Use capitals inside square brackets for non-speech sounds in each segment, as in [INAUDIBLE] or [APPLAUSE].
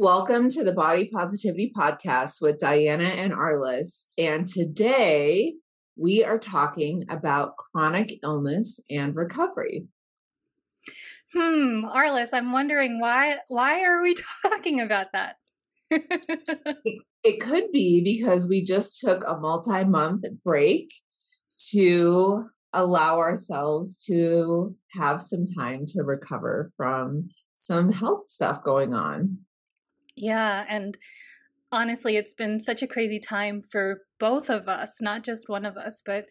Welcome to the Body Positivity Podcast with Diana and Arliss. And today we are talking about chronic illness and recovery. Hmm, Arliss, I'm wondering why why are we [LAUGHS] talking about that? it, it could be because we just took a multi-month break to allow ourselves to have some time to recover from some health stuff going on. Yeah. And honestly, it's been such a crazy time for both of us, not just one of us, but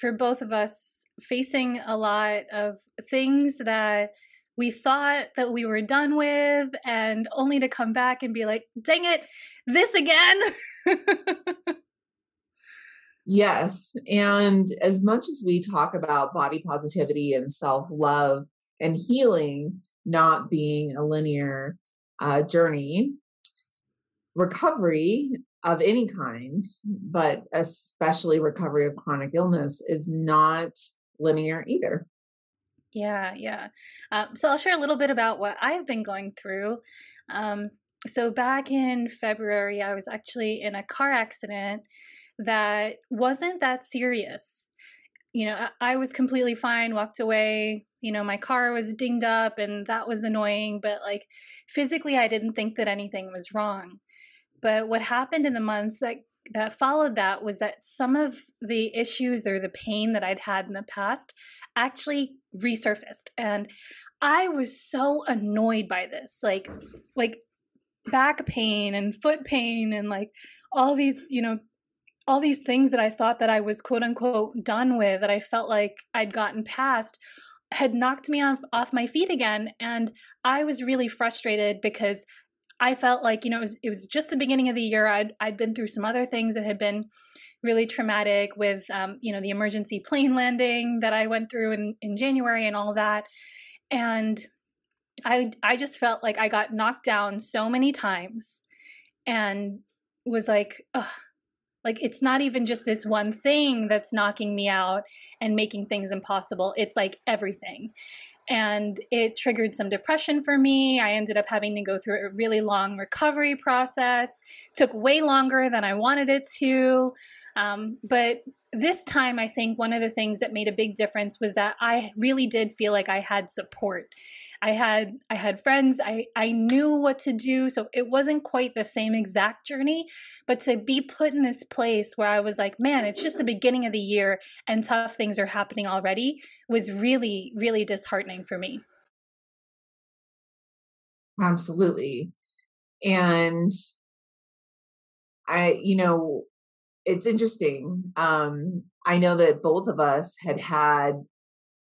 for both of us facing a lot of things that we thought that we were done with and only to come back and be like, dang it, this again. [LAUGHS] yes. And as much as we talk about body positivity and self love and healing not being a linear uh, journey, recovery of any kind, but especially recovery of chronic illness, is not linear either. Yeah, yeah. Uh, so I'll share a little bit about what I've been going through. Um, so back in February, I was actually in a car accident that wasn't that serious. You know, I, I was completely fine, walked away. You know, my car was dinged up and that was annoying, but like physically, I didn't think that anything was wrong. But what happened in the months that that followed that was that some of the issues or the pain that I'd had in the past actually resurfaced and I was so annoyed by this like like back pain and foot pain and like all these you know all these things that I thought that I was quote unquote done with that I felt like I'd gotten past had knocked me off off my feet again and I was really frustrated because I felt like you know it was it was just the beginning of the year. I'd I'd been through some other things that had been really traumatic with um, you know the emergency plane [LAUGHS] landing that I went through in in January and all that, and I I just felt like I got knocked down so many times, and was like, ugh. Like it's not even just this one thing that's knocking me out and making things impossible. It's like everything and it triggered some depression for me. I ended up having to go through a really long recovery process. Took way longer than I wanted it to. Um, but this time, I think one of the things that made a big difference was that I really did feel like I had support. I had I had friends. I I knew what to do, so it wasn't quite the same exact journey, but to be put in this place where I was like, man, it's just the beginning of the year and tough things are happening already was really really disheartening for me. Absolutely. And I you know, it's interesting. Um I know that both of us had had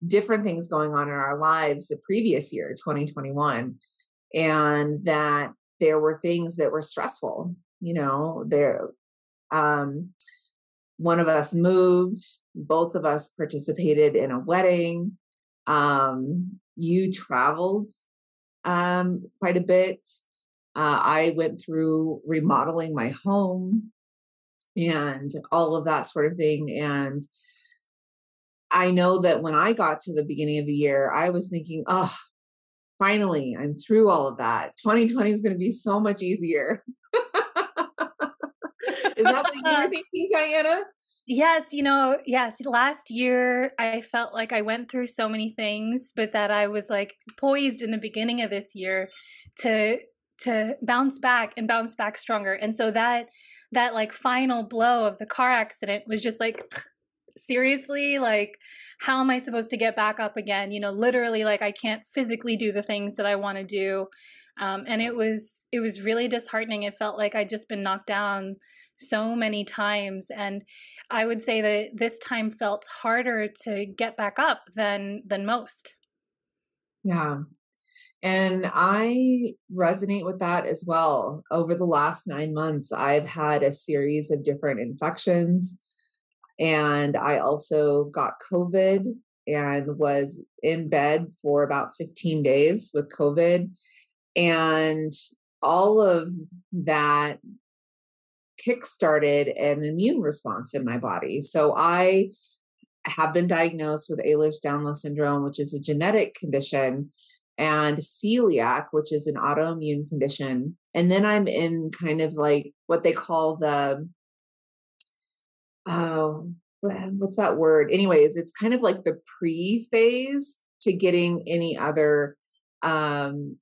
different things going on in our lives the previous year 2021 and that there were things that were stressful you know there um one of us moved both of us participated in a wedding um you traveled um quite a bit uh, i went through remodeling my home and all of that sort of thing and I know that when I got to the beginning of the year, I was thinking, oh, finally, I'm through all of that. 2020 is going to be so much easier. [LAUGHS] is that what you were [LAUGHS] thinking, Diana? Yes, you know, yes, last year I felt like I went through so many things, but that I was like poised in the beginning of this year to to bounce back and bounce back stronger. And so that that like final blow of the car accident was just like [SNIFFS] seriously like how am i supposed to get back up again? You know literally like i can't physically do the things that i want to do. Um, and it was it was really disheartening. It felt like i'd just been knocked down so many times. And i would say that this time felt harder to get back up than than most. Yeah and I resonate with that as well. Over the last nine months, I've had a series of different infections and I also got COVID and was in bed for about 15 days with COVID. And all of that kickstarted an immune response in my body. So I have been diagnosed with Ehlers-Danlos syndrome, which is a genetic condition, and celiac, which is an autoimmune condition. And then I'm in kind of like what they call the, oh, what's that word? Anyways, it's kind of like the pre phase to getting any other um,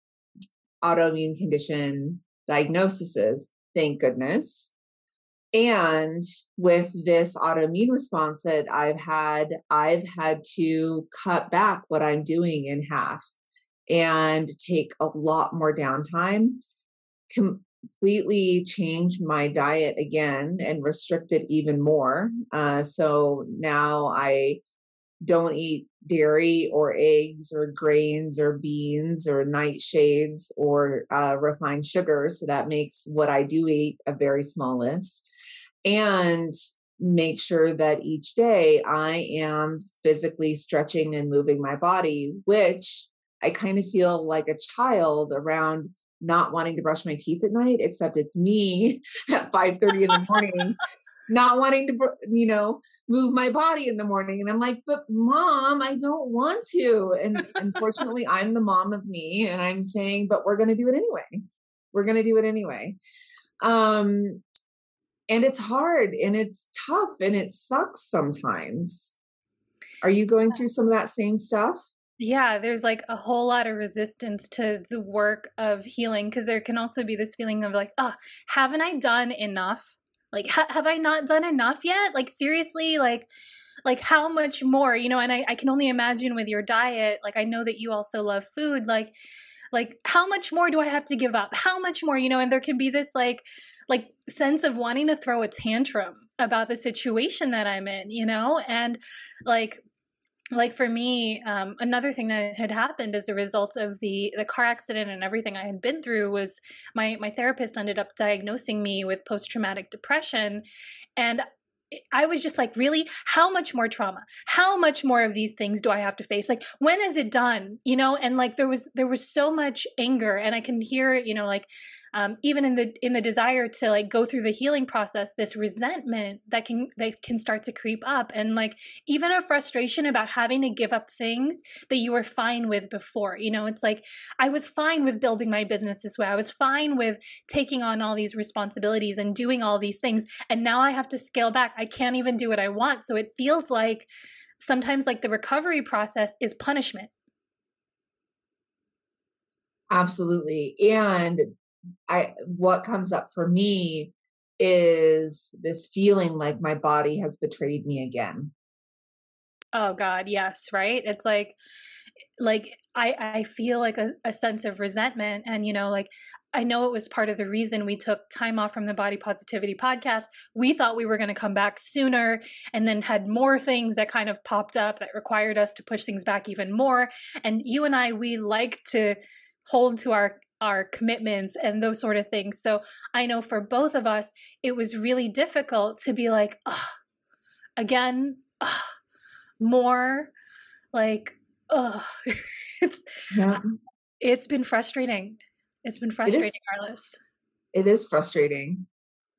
autoimmune condition diagnoses. Thank goodness. And with this autoimmune response that I've had, I've had to cut back what I'm doing in half and take a lot more downtime, completely change my diet again and restrict it even more. Uh, so now I don't eat dairy or eggs or grains or beans or nightshades or uh, refined sugars. So that makes what I do eat a very small list. And make sure that each day I am physically stretching and moving my body, which I kind of feel like a child around not wanting to brush my teeth at night, except it's me [LAUGHS] at 5 30 in the morning, not wanting to, you know, move my body in the morning. And I'm like, but mom, I don't want to. And unfortunately, I'm the mom of me. And I'm saying, but we're going to do it anyway. We're going to do it anyway. Um, and it's hard and it's tough and it sucks sometimes. Are you going through some of that same stuff? Yeah, there's like a whole lot of resistance to the work of healing because there can also be this feeling of like, oh, haven't I done enough? Like, ha- have I not done enough yet? Like, seriously, like, like how much more, you know? And I, I can only imagine with your diet. Like, I know that you also love food. Like, like how much more do I have to give up? How much more, you know? And there can be this like, like sense of wanting to throw a tantrum about the situation that I'm in, you know? And like like for me um, another thing that had happened as a result of the the car accident and everything i had been through was my my therapist ended up diagnosing me with post traumatic depression and I was just like, really? How much more trauma? How much more of these things do I have to face? Like, when is it done? You know, and like there was there was so much anger, and I can hear, you know, like um, even in the in the desire to like go through the healing process this resentment that can that can start to creep up and like even a frustration about having to give up things that you were fine with before you know? It's like i was fine with building my business this way. I was fine with taking on all these responsibilities and doing all these things and now i have to scale back. I can't even do what i want. So it feels like sometimes like the recovery process is punishment. Absolutely. And I what comes up for me is this feeling like my body has betrayed me again. Oh God, yes, right? It's like like I I feel like a, a sense of resentment and you know like I know it was part of the reason we took time off from the body positivity podcast. We thought we were going to come back sooner and then had more things that kind of popped up that required us to push things back even more. And you and I, we like to hold to our our commitments and those sort of things. So I know for both of us, it was really difficult to be like, oh, again, oh, more, like, oh, [LAUGHS] it's yeah. it's been frustrating. It's been frustrating, it Arliss. It is frustrating.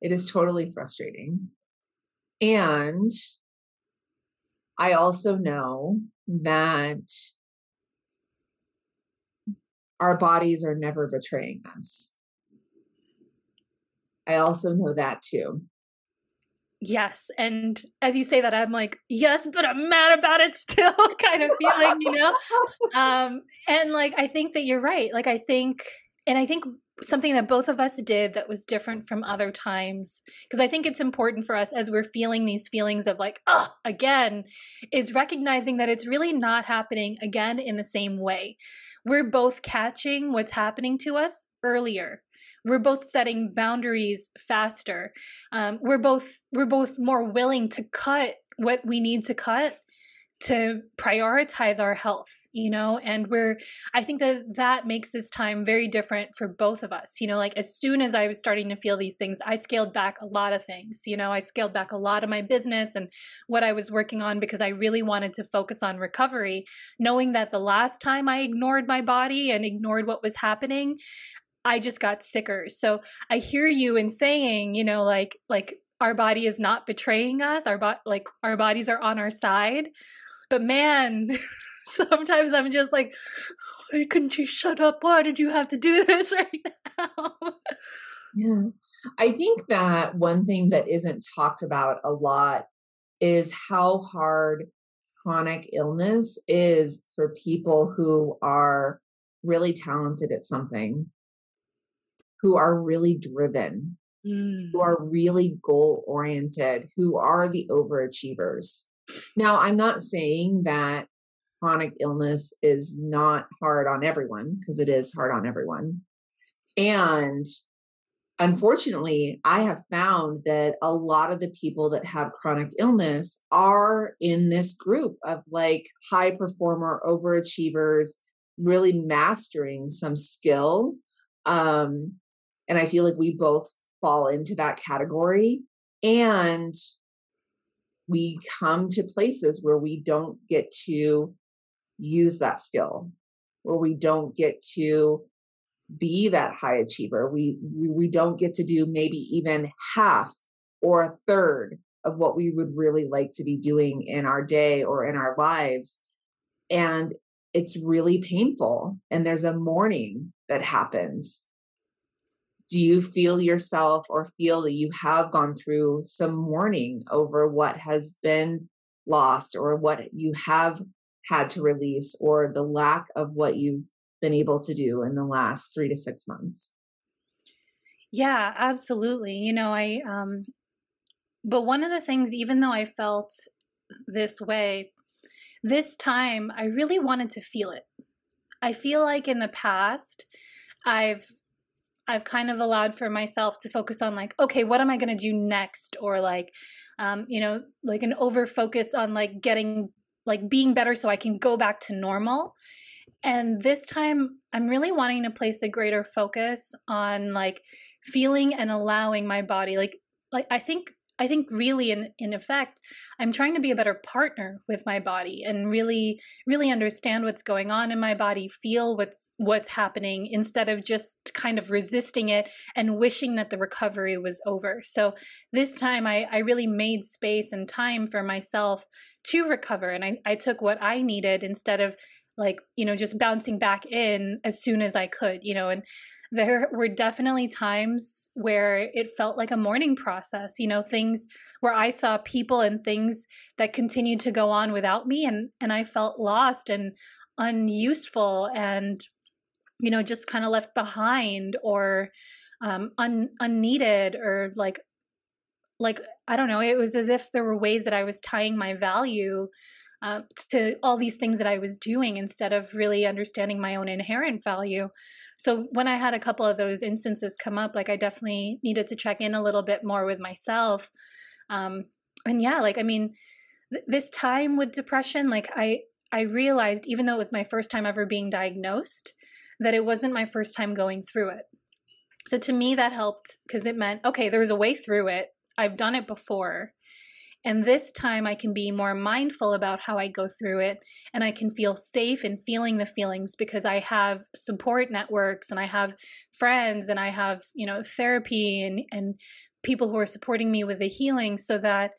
It is totally frustrating. And I also know that our bodies are never betraying us. I also know that too. Yes. And as you say that, I'm like, yes, but I'm mad about it still, [LAUGHS] kind of feeling, you know? Um, and like, I think that you're right. Like, I think, and I think something that both of us did that was different from other times, because I think it's important for us as we're feeling these feelings of like, oh, again, is recognizing that it's really not happening again in the same way we're both catching what's happening to us earlier. We're both setting boundaries faster. Um, we're both we're both more willing to cut what we need to cut to prioritize our health you know and we're i think that that makes this time very different for both of us you know like as soon as i was starting to feel these things i scaled back a lot of things you know i scaled back a lot of my business and what i was working on because i really wanted to focus on recovery knowing that the last time i ignored my body and ignored what was happening i just got sicker. So i hear you in saying you know like like our body is not betraying us our bo- like our bodies are on our side but man, [LAUGHS] [LAUGHS] sometimes I'm just like, why couldn't you shut up? Why did you have to do [LAUGHS] this right now? Yeah. I think that one thing that isn't talked about a lot is how hard chronic illness is for people who are really talented at something, who are really driven, mm. who are really goal oriented, who are the overachievers. Now, I'm not saying that chronic illness is not hard on everyone, because it is hard on everyone. And unfortunately, I have found that a lot of the people that have chronic illness are in this group of like high performer overachievers, really mastering some skill. Um, and I feel like we both fall into that category. And we come to places where we don't get to use that skill, where we don't get to be that high achiever. We, we, don't get to do maybe even half or a third of what we would really like to be doing in our day or in our lives. And it's really painful. And there's a mourning that happens. Do you feel yourself or feel that you have gone through some mourning over what has been lost or what you have had to release or the lack of what you've been able to do in the last three to six months. Yeah, absolutely. You know, I, um, but one of the things, even though I felt this way, this time I really wanted to feel it. I feel like in the past, I've I've kind of allowed for myself to focus on like, okay, what am I going to do next? Or like, um, you know, like an over focus on like getting, like being better so I can go back to normal. And this time, I'm really wanting to place a greater focus on like feeling and allowing my body. Like, like I think I think really in in effect I'm trying to be a better partner with my body and really really understand what's going on in my body, feel what's what's happening instead of just kind of resisting it and wishing that the recovery was over. So this time I I really made space and time for myself to recover and I, I took what I needed instead of like you know just bouncing back in as soon as i could you know and there were definitely times where it felt like a mourning process you know things where i saw people and things that continued to go on without me and and i felt lost and unuseful and you know just kind of left behind or um un, unneeded or like like i don't know it was as if there were ways that i was tying my value uh, to all these things that I was doing instead of really understanding my own inherent value. So when I had a couple of those instances come up, like I definitely needed to check in a little bit more with myself. Um, and yeah, like I mean, th- this time with depression, like I I realized even though it was my first time ever being diagnosed, that it wasn't my first time going through it. So to me, that helped because it meant okay, there's a way through it. I've done it before. And this time I can be more mindful about how I go through it and I can feel safe in feeling the feelings because I have support networks and I have friends and I have, you know, therapy and, and people who are supporting me with the healing so that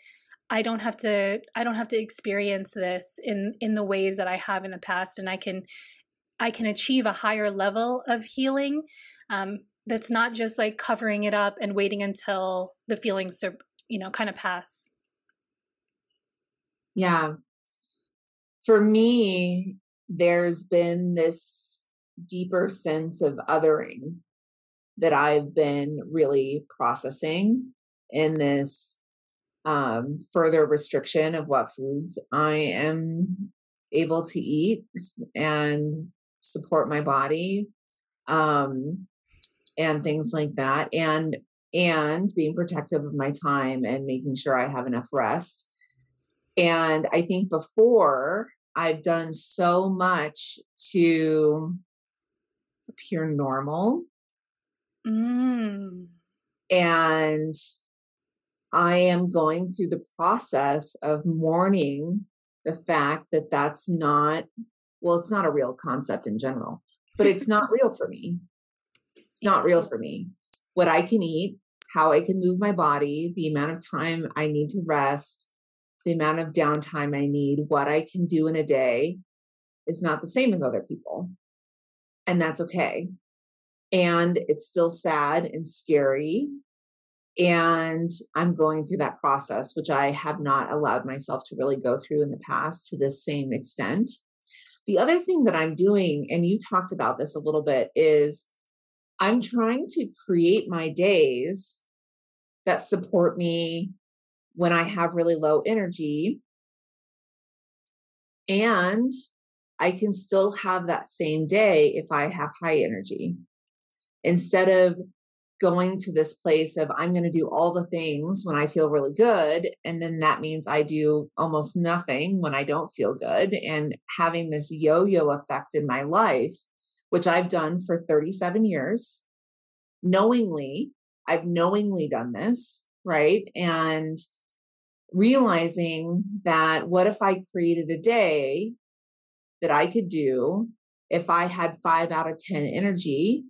I don't have to I don't have to experience this in in the ways that I have in the past and I can I can achieve a higher level of healing um, that's not just like covering it up and waiting until the feelings are you know kind of pass yeah. For me, there's been this deeper sense of othering that I've been really processing in this um, further restriction of what foods I am able to eat and support my body um, and things like that and and being protective of my time and making sure I have enough rest and I think before I've done so much to appear normal. Mm. And I am going through the process of mourning the fact that that's not, well, it's not a real concept in general, but it's not [LAUGHS] real for me. It's not real for me. What I can eat, how I can move my body, the amount of time I need to rest, the amount of downtime I need, what I can do in a day, is not the same as other people. And that's okay. And it's still sad and scary. And I'm going through that process, which I have not allowed myself to really go through in the past to this same extent. The other thing that I'm doing, and you talked about this a little bit, is I'm trying to create my days that support me when I have really low energy. And I can still have that same day if I have high energy. Instead of going to this place of I'm going to do all the things when I feel really good. And then that means I do almost nothing when I don't feel good. And having this yo yo effect in my life, which I've done for 37 years, knowingly, I've knowingly done this, right? And realizing that what if I created a day that I could do if I had five out of 10 energy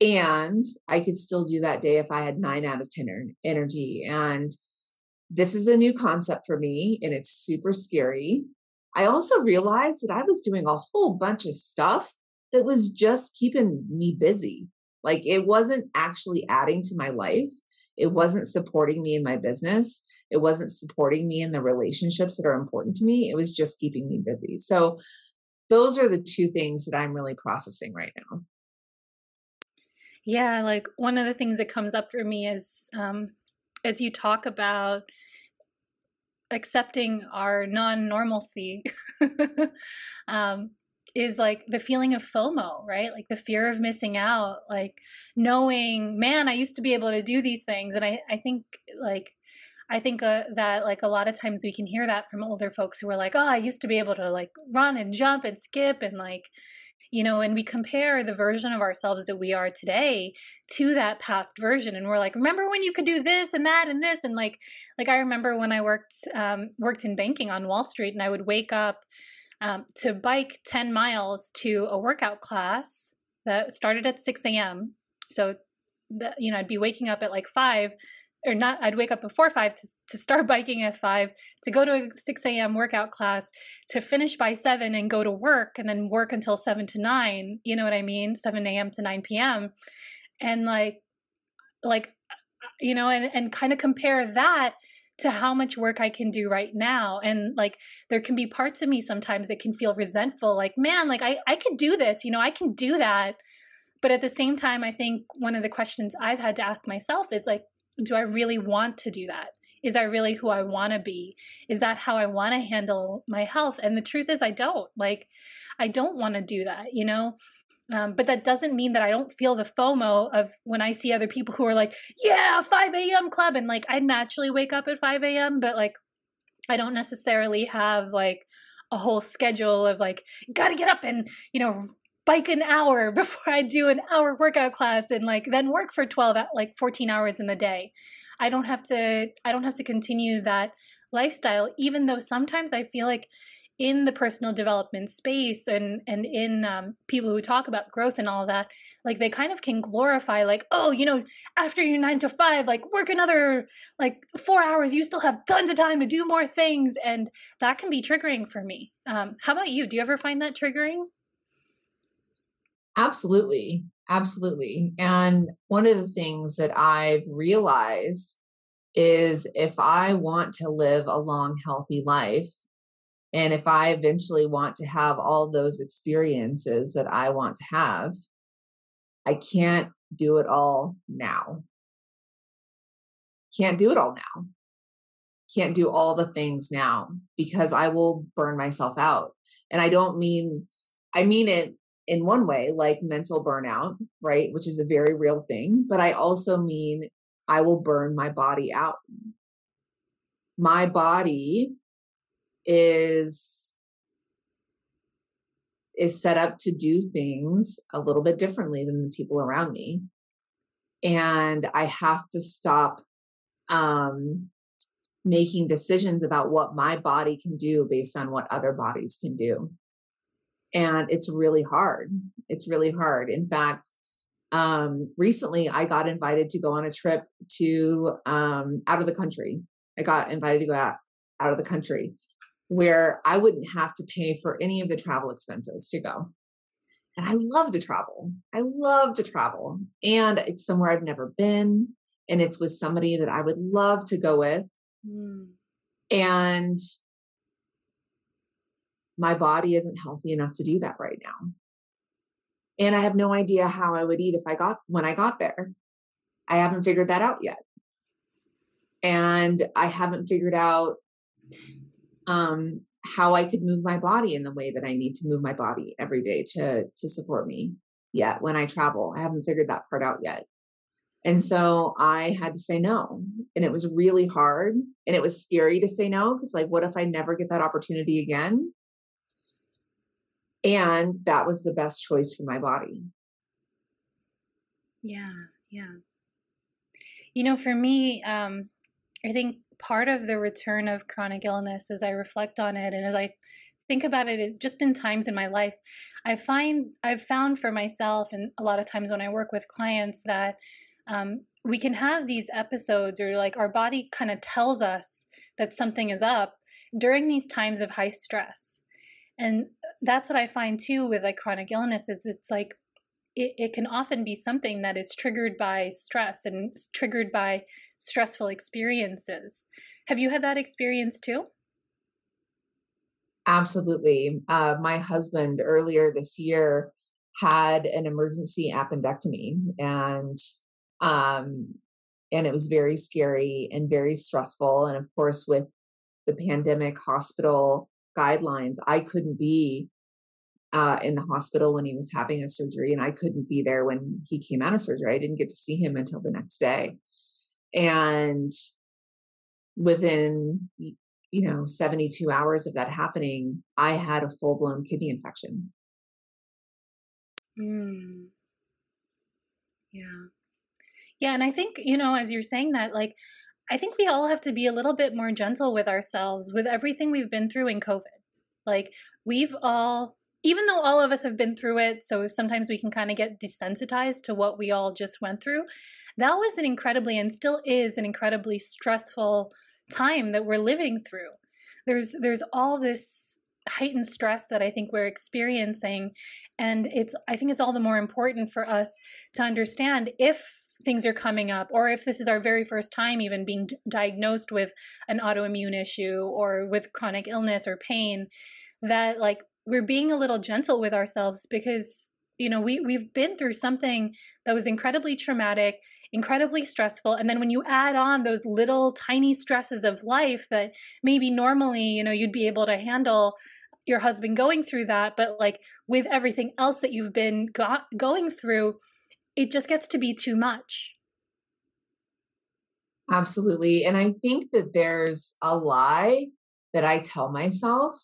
and I could still do that day if I had nine out of 10 energy. And this is a new concept for me and it's super scary. I also realized that I was doing a whole bunch of stuff that was just keeping me busy. Like it wasn't actually adding to my life. It wasn't supporting me in my business. It wasn't supporting me in the relationships that are important to me. It was just keeping me busy. So, those are the two things that I'm really processing right now. Yeah, like one of the things that comes up for me is um, as you talk about accepting our non normalcy, [LAUGHS] um, is like the feeling of FOMO, right? Like the fear of missing out, like knowing, man, I used to be able to do these things. And I, I think like, I think uh, that like a lot of times we can hear that from older folks who are like, oh, I used to be able to like run and jump and skip and like, you know, and we compare the version of ourselves that we are today to that past version, and we're like, remember when you could do this and that and this, and like, like I remember when I worked um, worked in banking on Wall Street, and I would wake up um, to bike ten miles to a workout class that started at six a.m. So, the, you know, I'd be waking up at like five or not i'd wake up before five to, to start [LAUGHS] biking at five to go to a 6 a.m workout class to finish by seven and go to work and then work until seven to nine you know what i mean 7 a.m to 9 p.m and like like you know and, and kind of compare that to how much work I can do right now. And like there can be parts of me sometimes that can feel resentful, like, man, like I, I could do this, you know, I can do that. But at the same time, I think one of the questions I've had to ask myself is like, do I really want to do that? Is that really who I want to be? Is that how I want to handle my health? And the truth is, I don't. Like, I don't want to do that, you know? Um, but that doesn't mean that I don't feel the FOMO of when I see other people who are like, yeah, 5 a.m. club. And like, I naturally wake up at 5 a.m., but like, I don't necessarily have like a whole schedule of like, gotta get up and, you know, bike an hour [LAUGHS] before I do an hour workout class and like then work for 12 like 14 hours in the day. I don't have to I don't have to continue that lifestyle even though sometimes I feel like in the personal development space and and in um, people who talk about growth and all that like they kind of can glorify like oh you know after your nine to five like work another like four hours you still have tons of time to do more things and that can be triggering for me um, how about you do you ever find that triggering Absolutely. Absolutely. And one of the things that I've realized is if I want to live a long, healthy life, and if I eventually want to have all those experiences that I want to have, I can't do it all now. Can't do it all now. Can't do all the things now because I will burn myself out. And I don't mean, I mean it in one way, like mental burnout, right? Which is a very real thing. But I also mean I will burn my body out. My body is is set up to do things a little bit differently than the people around me. And i have to stop um making decisions about what my body can do based on what other bodies can do. And it's really hard. It's really hard. In fact um recently i got invited to go on a trip to um out of the country. I got invited to go out out of the country where I wouldn't have to pay for any of the travel expenses to go. And I love to travel. I love to travel. And it's somewhere I've never been. And it's with somebody that I would love to go with. Mm. And my body isn't healthy enough to do that right now. And I have no idea how I would eat if I got when I got there. I haven't figured that out yet. And I haven't figured out um, how I could move my body in the way that I need to move my body every day to to support me yet when I travel. I haven't figured that part out yet. And so I had to say no. And it was really hard and it was scary to say no because like what if I never get that opportunity again? And that was the best choice for my body. Yeah, yeah. You know, for me, um, I think part of the return of chronic illness as I reflect on it and as I think about it just in times in my life, I find I've found for myself and a lot of times when I work with clients that um, we can have these episodes or like our body kind of tells us that something is up during these times of high stress. And that's what I find too with like chronic illness is it's like it, it can often be something that is triggered by stress and triggered by stressful experiences. Have you had that experience too? Absolutely. Uh, my husband earlier this year had an emergency appendectomy and um and it was very scary and very stressful and of course with the pandemic hospital guidelines i couldn't be uh, in the hospital when he was having a surgery, and I couldn't be there when he came out of surgery. I didn't get to see him until the next day. And within, you know, 72 hours of that happening, I had a full blown kidney infection. Mm. Yeah. Yeah. And I think, you know, as you're saying that, like, I think we all have to be a little bit more gentle with ourselves with everything we've been through in COVID. Like, we've all even though all of us have been through it, so sometimes we can kind of get desensitized to what we all just went through. That was an incredibly and still is an incredibly stressful time that we're living through. There's there's all this heightened stress that I think we're experiencing and it's I think it's all the more important for us to understand if things are coming up or if this is our very first time even being diagnosed with an autoimmune issue or with chronic illness or pain that like we're being a little gentle with ourselves because you know we we've been through something that was incredibly traumatic incredibly stressful and then when you add on those little tiny stresses of life that maybe normally you know you'd be able to handle your husband going through that but like with everything else that you've been go- going through it just gets to be too much. Absolutely and i think that there's a lie that i tell myself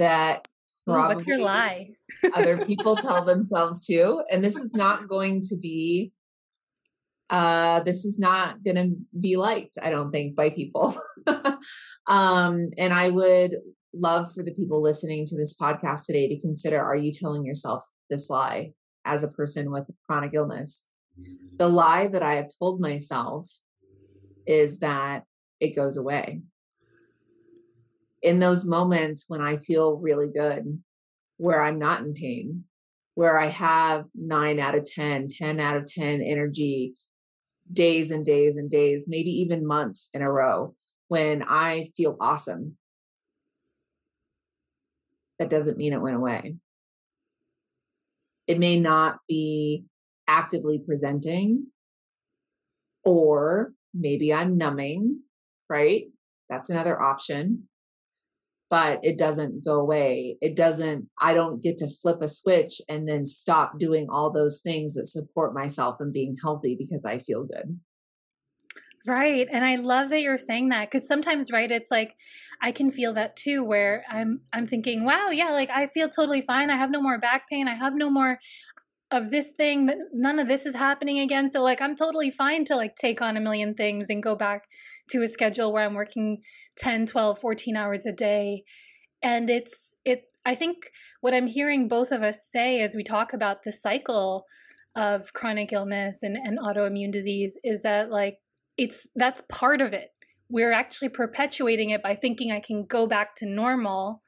that probably Ooh, what's your lie? other [LAUGHS] people tell themselves too. And this is not [LAUGHS] going to be uh this is not going to be liked i don't think by people [LAUGHS] um and i would love for the people listening to this podcast today to consider are you telling yourself this lie as a person with chronic illness the lie that i have told myself is that it goes away in those moments when I feel really good, where I'm not in pain, where I have nine out of 10, 10 out of 10 energy days and days and days, maybe even months in a row, when I feel awesome. That doesn't mean it went away. It may not be actively presenting, or maybe I'm numbing, right? That's another option but it doesn't go away. It doesn't, I don't get to flip a switch and then stop doing all those things that support myself and being healthy because I feel good. Right. And I love that you're saying that because sometimes, right, it's like I can feel that too, where I'm I'm thinking, wow, yeah, like I feel totally fine. I have no more back pain. I have no more of this thing none of this is happening again. So like I'm totally fine to like take on a million things and go back to a schedule where I'm working 10, 12, 14 hours a day. And it's, it, I think what I'm hearing both of us say as we talk about the cycle of chronic illness and, and autoimmune disease is that like it's, that's part of it. we're actually perpetuating it by thinking I can go back to normal,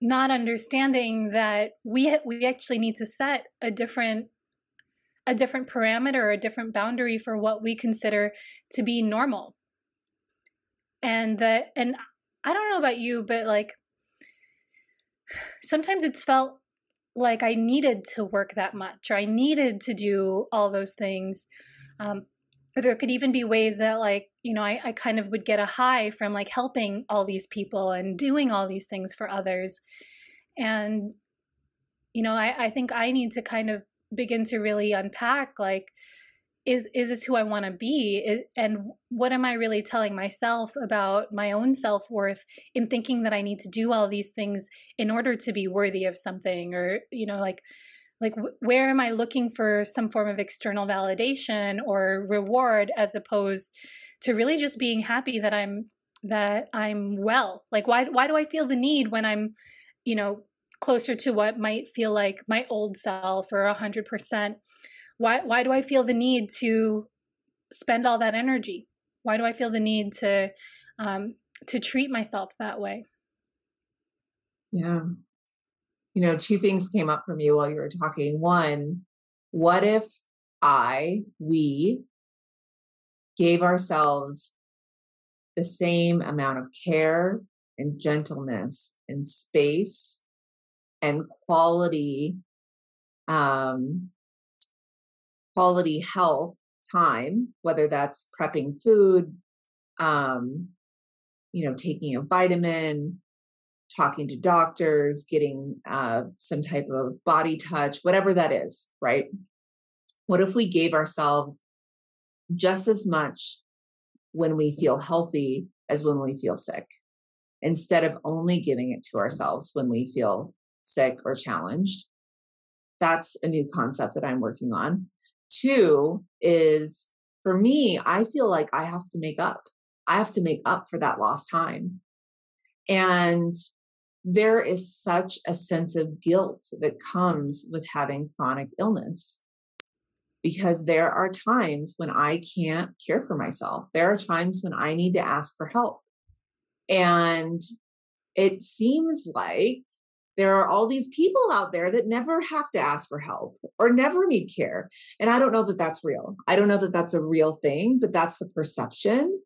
not understanding that we we actually need to set a different a different parameter or a different boundary for what we consider to be normal. And that and I don't know about you, but like [SIGHS] sometimes it's felt like I needed to work that much or I needed to do all those things. Um, or there could even be ways that like you know I, I kind of would get a high from like helping all these people and doing all these things for others and you know I, I think i need to kind of begin to really unpack like is is this who i want to be? And what am i really telling myself about my own self-worth in thinking that i need to do all these things in order to be worthy of something? Or you know like like where am i looking for some form of external validation or reward as opposed to really just being happy that i'm that i'm well? Like why why do i feel the need when i'm you know closer to what might feel like my old self or a 100% why why do i feel the need to spend all that energy? Why do i feel the need to um to treat myself that way? Yeah. You know, two things came up for me while you were talking. One, what if I, we gave ourselves the same amount of care and gentleness and space and quality um quality health time whether that's prepping food um you know taking a vitamin talking to doctors, getting uh, some type of body touch, whatever that is, right? What if we gave ourselves just as much when we feel healthy as when we feel sick, instead of only giving it to ourselves when we feel sick or challenged? That's a new concept that I'm working on. Two is for me, I feel like I have to make up. I have to make up for that lost time. And there is such a sense of guilt that comes with having chronic illness because there are times when I can't care for myself. There are times when I need to ask for help. And it seems like there are all these people out there that never have to ask for help or never need care. And I don't know that that's real. I don't know that that's a real thing, but that's the perception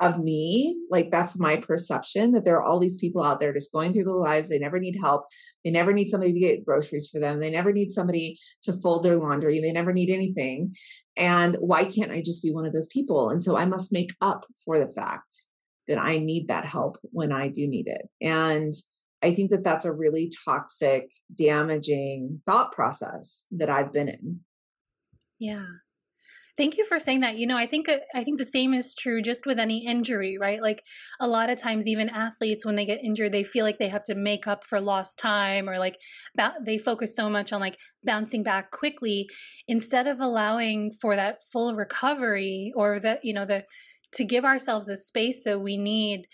of me. Like that's my perception that there are all these people out there just going through their lives. They never need help. They never need somebody to get groceries for them. They never need somebody to fold their laundry. They never need anything. And why can't i just be one of those people? And so i must make up for the fact that i need that help when i do need it. And i think that that's a really toxic damaging thought process that i've been in yeah Thank you for saying that. You know, I think uh, I think the same is true just with any injury, right? Like a lot of times even athletes when they get injured, they feel like they have to make up for lost time or like they focus so much on like bouncing back quickly instead of allowing for that full recovery or that, you know, the to give ourselves a space that we need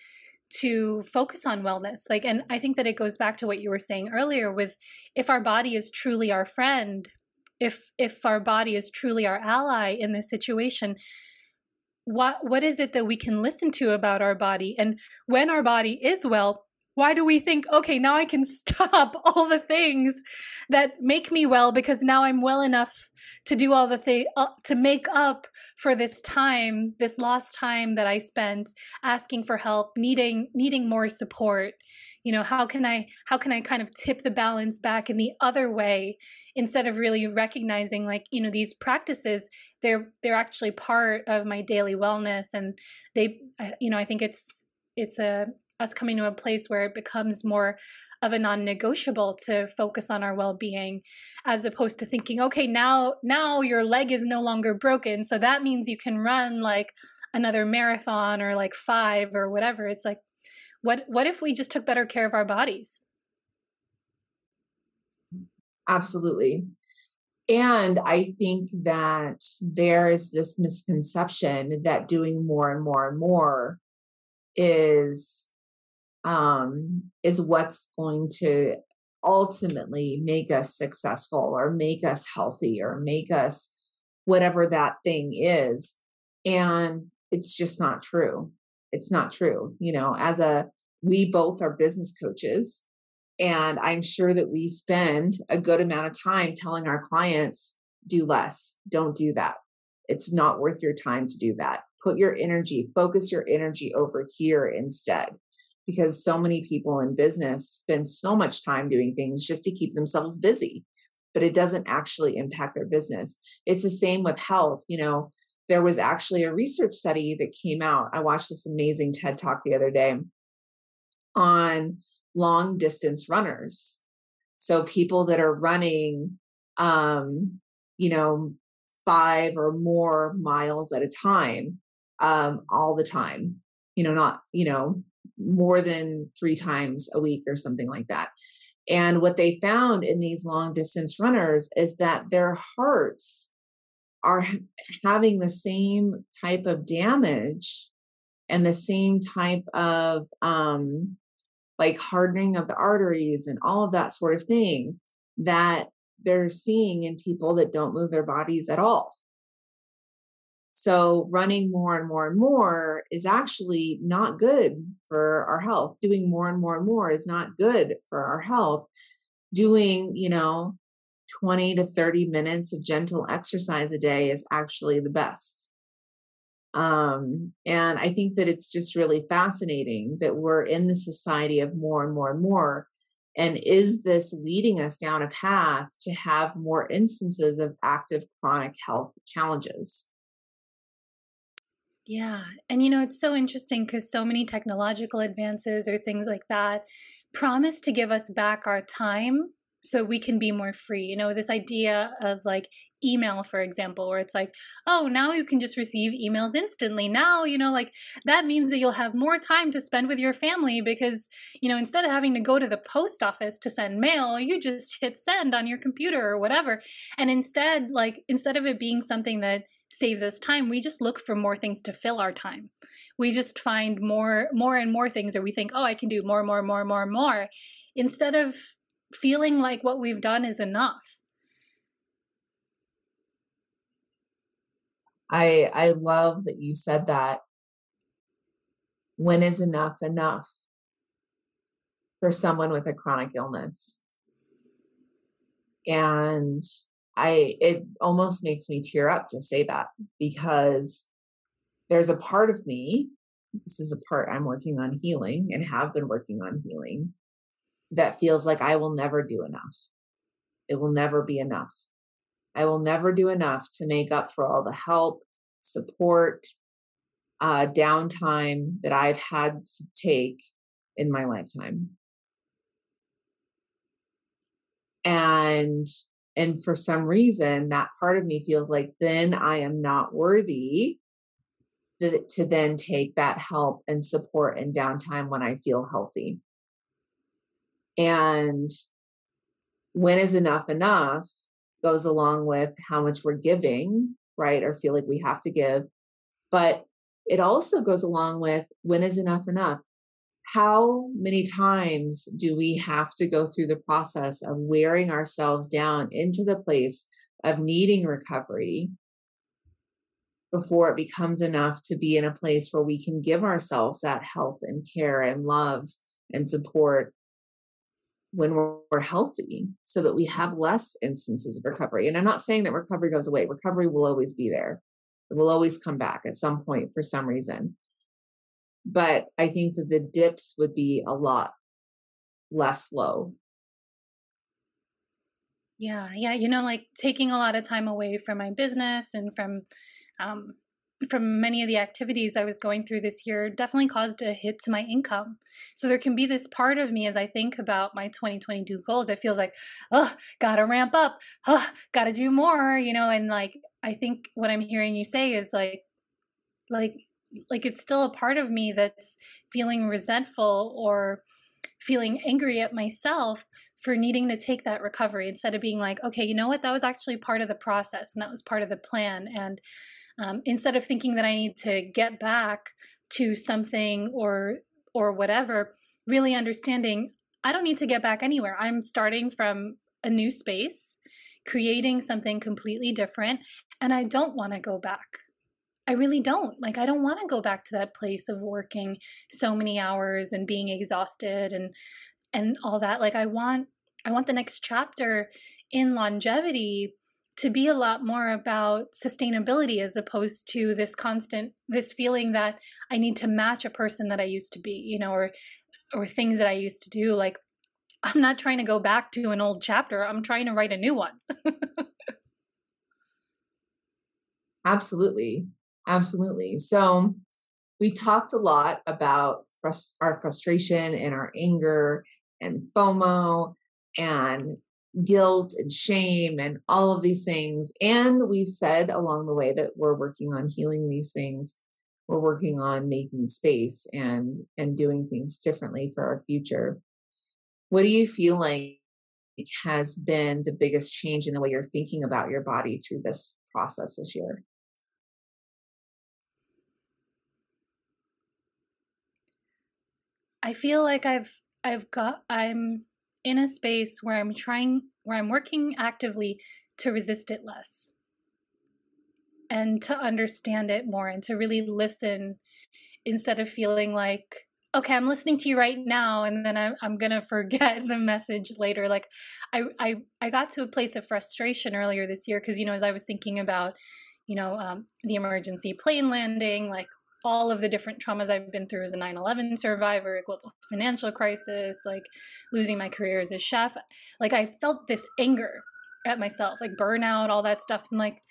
to focus on wellness. Like and i think that it goes back to what you were saying earlier with if our body is truly our friend if if our body is truly our ally in this situation what what is it that we can listen to about our body? And when our body is well why do we think okay now i can [LAUGHS] stop all the things that make me well because now i'm well enough to do all the thing uh, to make up for this time this lost time that i spent asking for help needing needing more support? You know how can i how can i kind of tip the balance back in the other way instead of really recognizing like you know these practices they're they're actually part of my daily wellness and they you know i think it's it's a us coming to a place where it becomes more of a non-negotiable to focus on our well-being as opposed to thinking okay now now your leg is no longer broken so that means you can run like another marathon or like 5 or whatever it's like what what if we just took better care of our bodies? Absolutely. And I think that there is this misconception that doing more and more and more is um is what's going to ultimately make us successful or make us healthy or make us whatever that thing is and it's just not true it's not true. You know, as a, we both are business coaches. And I'm sure that we spend a good amount of time telling our clients, do less, don't do that. It's not worth your time to do that. Put your energy, focus your energy over here instead. Because so many people in business spend so much time doing things just to keep themselves busy, but it doesn't actually impact their business. It's the same with health. You know, there was actually a research study that came out. I watched this amazing TED talk the other day on long distance runners. So people that are running, um, you know, five or more miles at a time, um, all the time, you know, not, you know, more than three times a week or something like that. And what they found in these long distance runners is that their hearts are having the same type of damage and the same type of um like hardening of the arteries and all of that sort of thing that they're seeing in people that don't move their bodies at all. So, running more and more and more is actually not good for our health. Doing more and more and more is not good for our health. Doing, you know, 20 to 30 minutes of gentle exercise a day is actually the best. Um, and I think that it's just really fascinating that we're in the society of more and more and more. And is this leading us down a path to have more instances of active chronic health challenges? Yeah. And you know, it's so interesting because so many technological advances or things like that promise to give us back our time so we can be more free. You know, this idea of like email, for example, where it's like, oh, now you can just receive emails instantly. Now, you know, like that means that you'll have more time to spend with your family because, you know, instead of having to go to the post office to send mail, you just hit send on your computer or whatever. And instead, like, instead of it being something that saves us time, we just look for more things to fill our time. We just find more, more and more things, or we think, oh, I can do more, more, more, more, more, instead of feeling like what we've done is enough. I I love that you said that. When is enough enough for someone with a chronic illness? And I it almost makes me tear up to say that because there's a part of me, this is a part I'm working on healing and have been working on healing, that feels like I will never do enough. It will never be enough. I will never do enough to make up for all the help, support, uh, downtime that I've had to take in my lifetime. And and for some reason that part of me feels like then I am not worthy to, then take that help and support and downtime when I feel healthy. And when is enough enough goes along with how much we're giving, right? Or feel like we have to give. But it also goes along with when is enough enough? How many times do we have to go through the process of wearing ourselves down into the place of needing recovery before it becomes enough to be in a place where we can give ourselves that health and care and love and support when we're, healthy so that we have less instances of recovery. And I'm not saying that recovery goes away, recovery will always be there. It will always come back at some point for some reason. But I think that the dips would be a lot less low. Yeah, yeah. You know, like taking a lot of time away from my business and from um, from many of the activities I was going through this year definitely caused a hit to my income. So there can be this part of me as I think about my 2022 goals. It feels like, oh, gotta ramp up, oh, gotta do more, you know. And like, I think what I'm hearing you say is like, like, like it's still a part of me that's feeling resentful or feeling angry at myself for needing to take that recovery instead of being like, okay, you know what, that was actually part of the process and that was part of the plan. And um, instead of thinking that I need to get back to something or or whatever, really understanding I don't need to get back anywhere. I'm starting from a new space, creating something completely different, and I don't want to go back. I really don't. Like I don't want to go back to that place of working so many hours and being exhausted and and all that. Like I want I want the next chapter in longevity to be a lot more about sustainability as opposed to this constant this feeling that I need to match a person that I used to be, you know, or or things that I used to do like I'm not trying to go back to an old chapter. I'm trying to write a new one. [LAUGHS] Absolutely. Absolutely. So we talked a lot about frust- our frustration and our anger and FOMO and guilt and shame and all of these things. And we've said along the way that we're working on healing these things. We're working on making space and and doing things differently for our future. What do you feel like has been the biggest change in the way you're thinking about your body through this process this year? I feel like I've I've got I'm in a space where I'm trying where I'm working actively to resist it less and to understand it more and to really listen instead of feeling like okay i'm listening to you right now and then i'm, I'm gonna [LAUGHS] forget the message later. Like I, I i got to a place of frustration earlier this year because you know as i was thinking about you know um, the emergency plane landing like all of the different traumas I've been through as a 9 11 survivor, a global financial crisis, like losing my career as a chef. Like, I felt this anger at myself, like burnout, all that stuff. I'm like,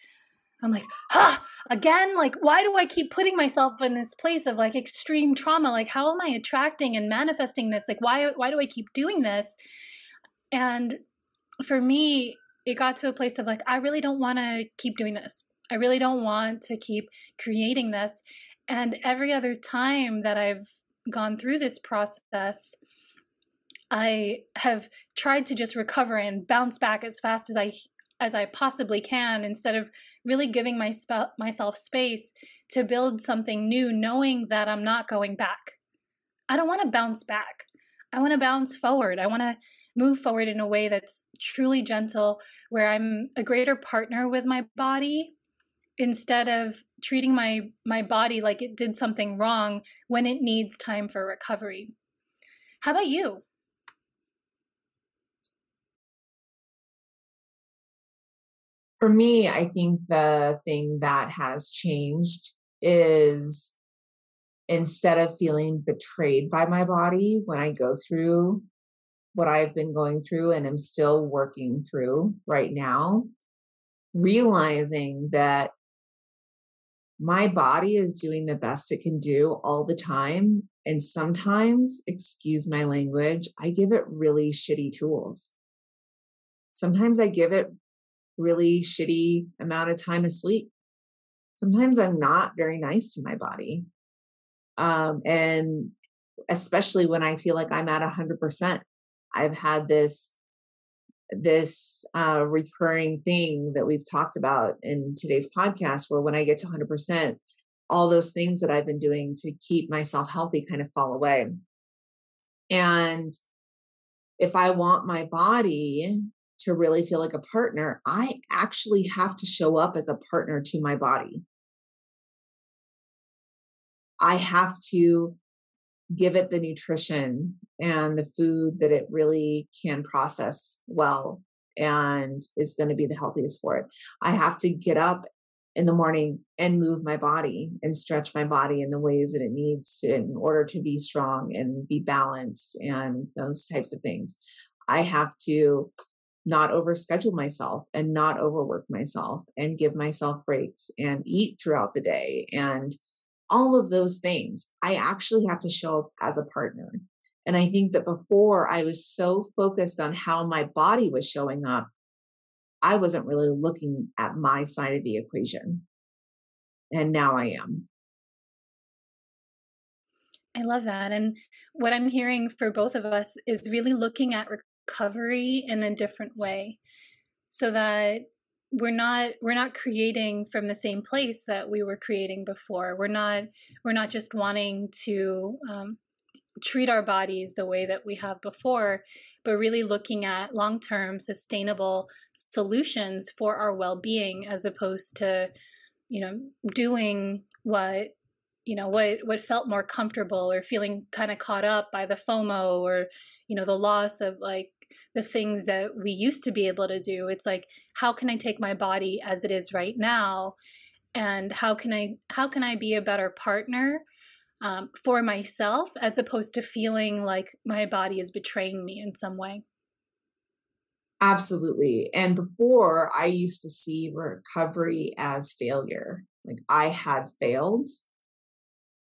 I'm like, ah, again, like, why do I keep putting myself in this place of like extreme trauma? Like, how am I attracting and manifesting this? Like, why, why do I keep doing this? And for me, it got to a place of like, I really don't want to keep doing this. I really don't want to keep creating this. And every other time that I've gone through this process, I have tried to just recover and bounce back as fast as I as I possibly can instead of really giving my sp- myself space to build something new knowing that I'm not going back. I don't want to bounce back. I want to bounce forward. I want to move forward in a way that's truly gentle where I'm a greater partner with my body instead of treating my my body like it did something wrong when it needs time for recovery. How about you? For me i think the thing that has changed is instead of feeling betrayed by my body when i go through what i've been going through and am still working through right now realizing that my body is doing the best it can do all the time. And sometimes, excuse my language, I give it really shitty tools. Sometimes I give it really shitty amount of time asleep. Sometimes I'm not very nice to my body. Um, and especially when I feel like I'm at 100%. I've had this this uh, recurring thing that we've talked about in today's podcast, where when I get to 100%, all those things that I've been doing to keep myself healthy kind of fall away. And if I want my body to really feel like a partner, I actually have to show up as a partner to my body. I have to give it the nutrition and the food that it really can process well and is going to be the healthiest for it. I have to get up in the morning and move my body and stretch my body in the ways that it needs to, in order to be strong and be balanced and those types of things. I have to not overschedule myself and not overwork myself and give myself breaks and eat throughout the day and all of those things, I actually have to show up as a partner. And I think that before I was so focused on how my body was showing up, I wasn't really looking at my side of the equation. And now I am. I love that. And what I'm hearing for both of us is really looking at recovery in a different way so that we're not we're not creating from the same place that we were creating before. We're not we're not just wanting to um, treat our bodies the way that we have before but really looking at long-term sustainable solutions for our well-being as opposed to you know, doing what you know what what felt more comfortable or feeling kind of caught up by the FOMO or you know the loss of like the things that we used to be able to do. It's like how can i take my body as it is right now? And how can i how can i be a better partner um, for myself as opposed to feeling like my body is betraying me in some way? Absolutely. And before i used to see recovery as failure. Like i had failed.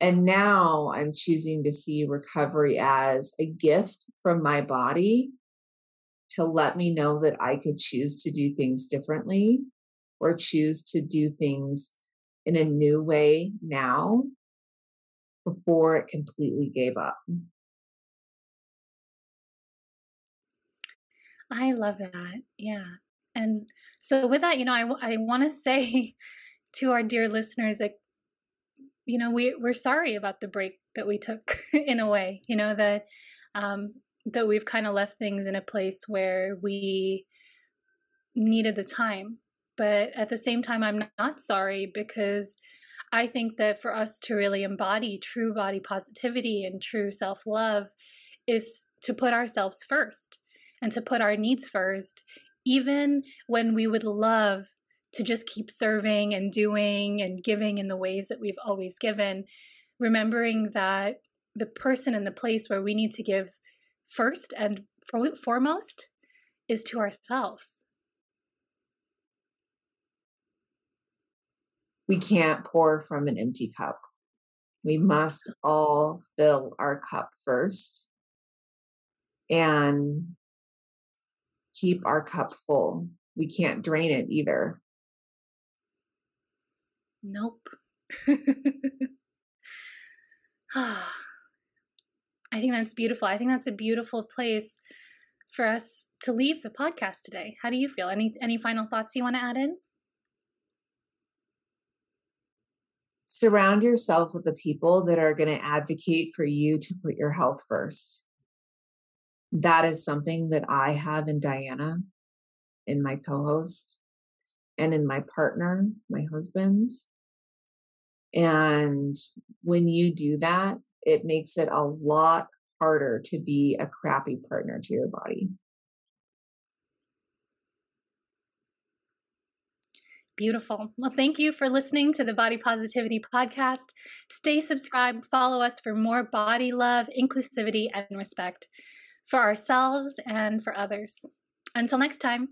And now i'm choosing to see recovery as a gift from my body to let me know that I could choose to do things differently or choose to do things in a new way now before it completely gave up. I love that. Yeah. And so, with that, you know, I, I want to say [LAUGHS] to our dear listeners that, you know, we, we're sorry about the break that we took [LAUGHS] in a way, you know, that um, that we've kind of left things in a place where we needed the time. But at the same time, I'm not sorry because I think that for us to really embody true body positivity and true self love is to put ourselves first and to put our needs first, even when we would love to just keep serving and doing and giving in the ways that we've always given, remembering that the person and the place where we need to give first and foremost is to ourselves. We can't pour from an empty cup. We must all fill our cup first and keep our cup full. We can't drain it either. Nope. [LAUGHS] [SIGHS] I think that's beautiful. I think that's a beautiful place for us to leave the podcast today. How do you feel? Any any final thoughts you want to add in? Surround yourself with the people that are going to advocate for you to put your health first. That is something that I have in Diana, in my co host, and in my partner, my husband. And when you do that, it makes it a lot harder to be a crappy partner to your body. Beautiful. Well, thank you for listening to the Body Positivity Podcast. Stay subscribed, follow us for more body love, inclusivity, and respect for ourselves and for others. Until next time.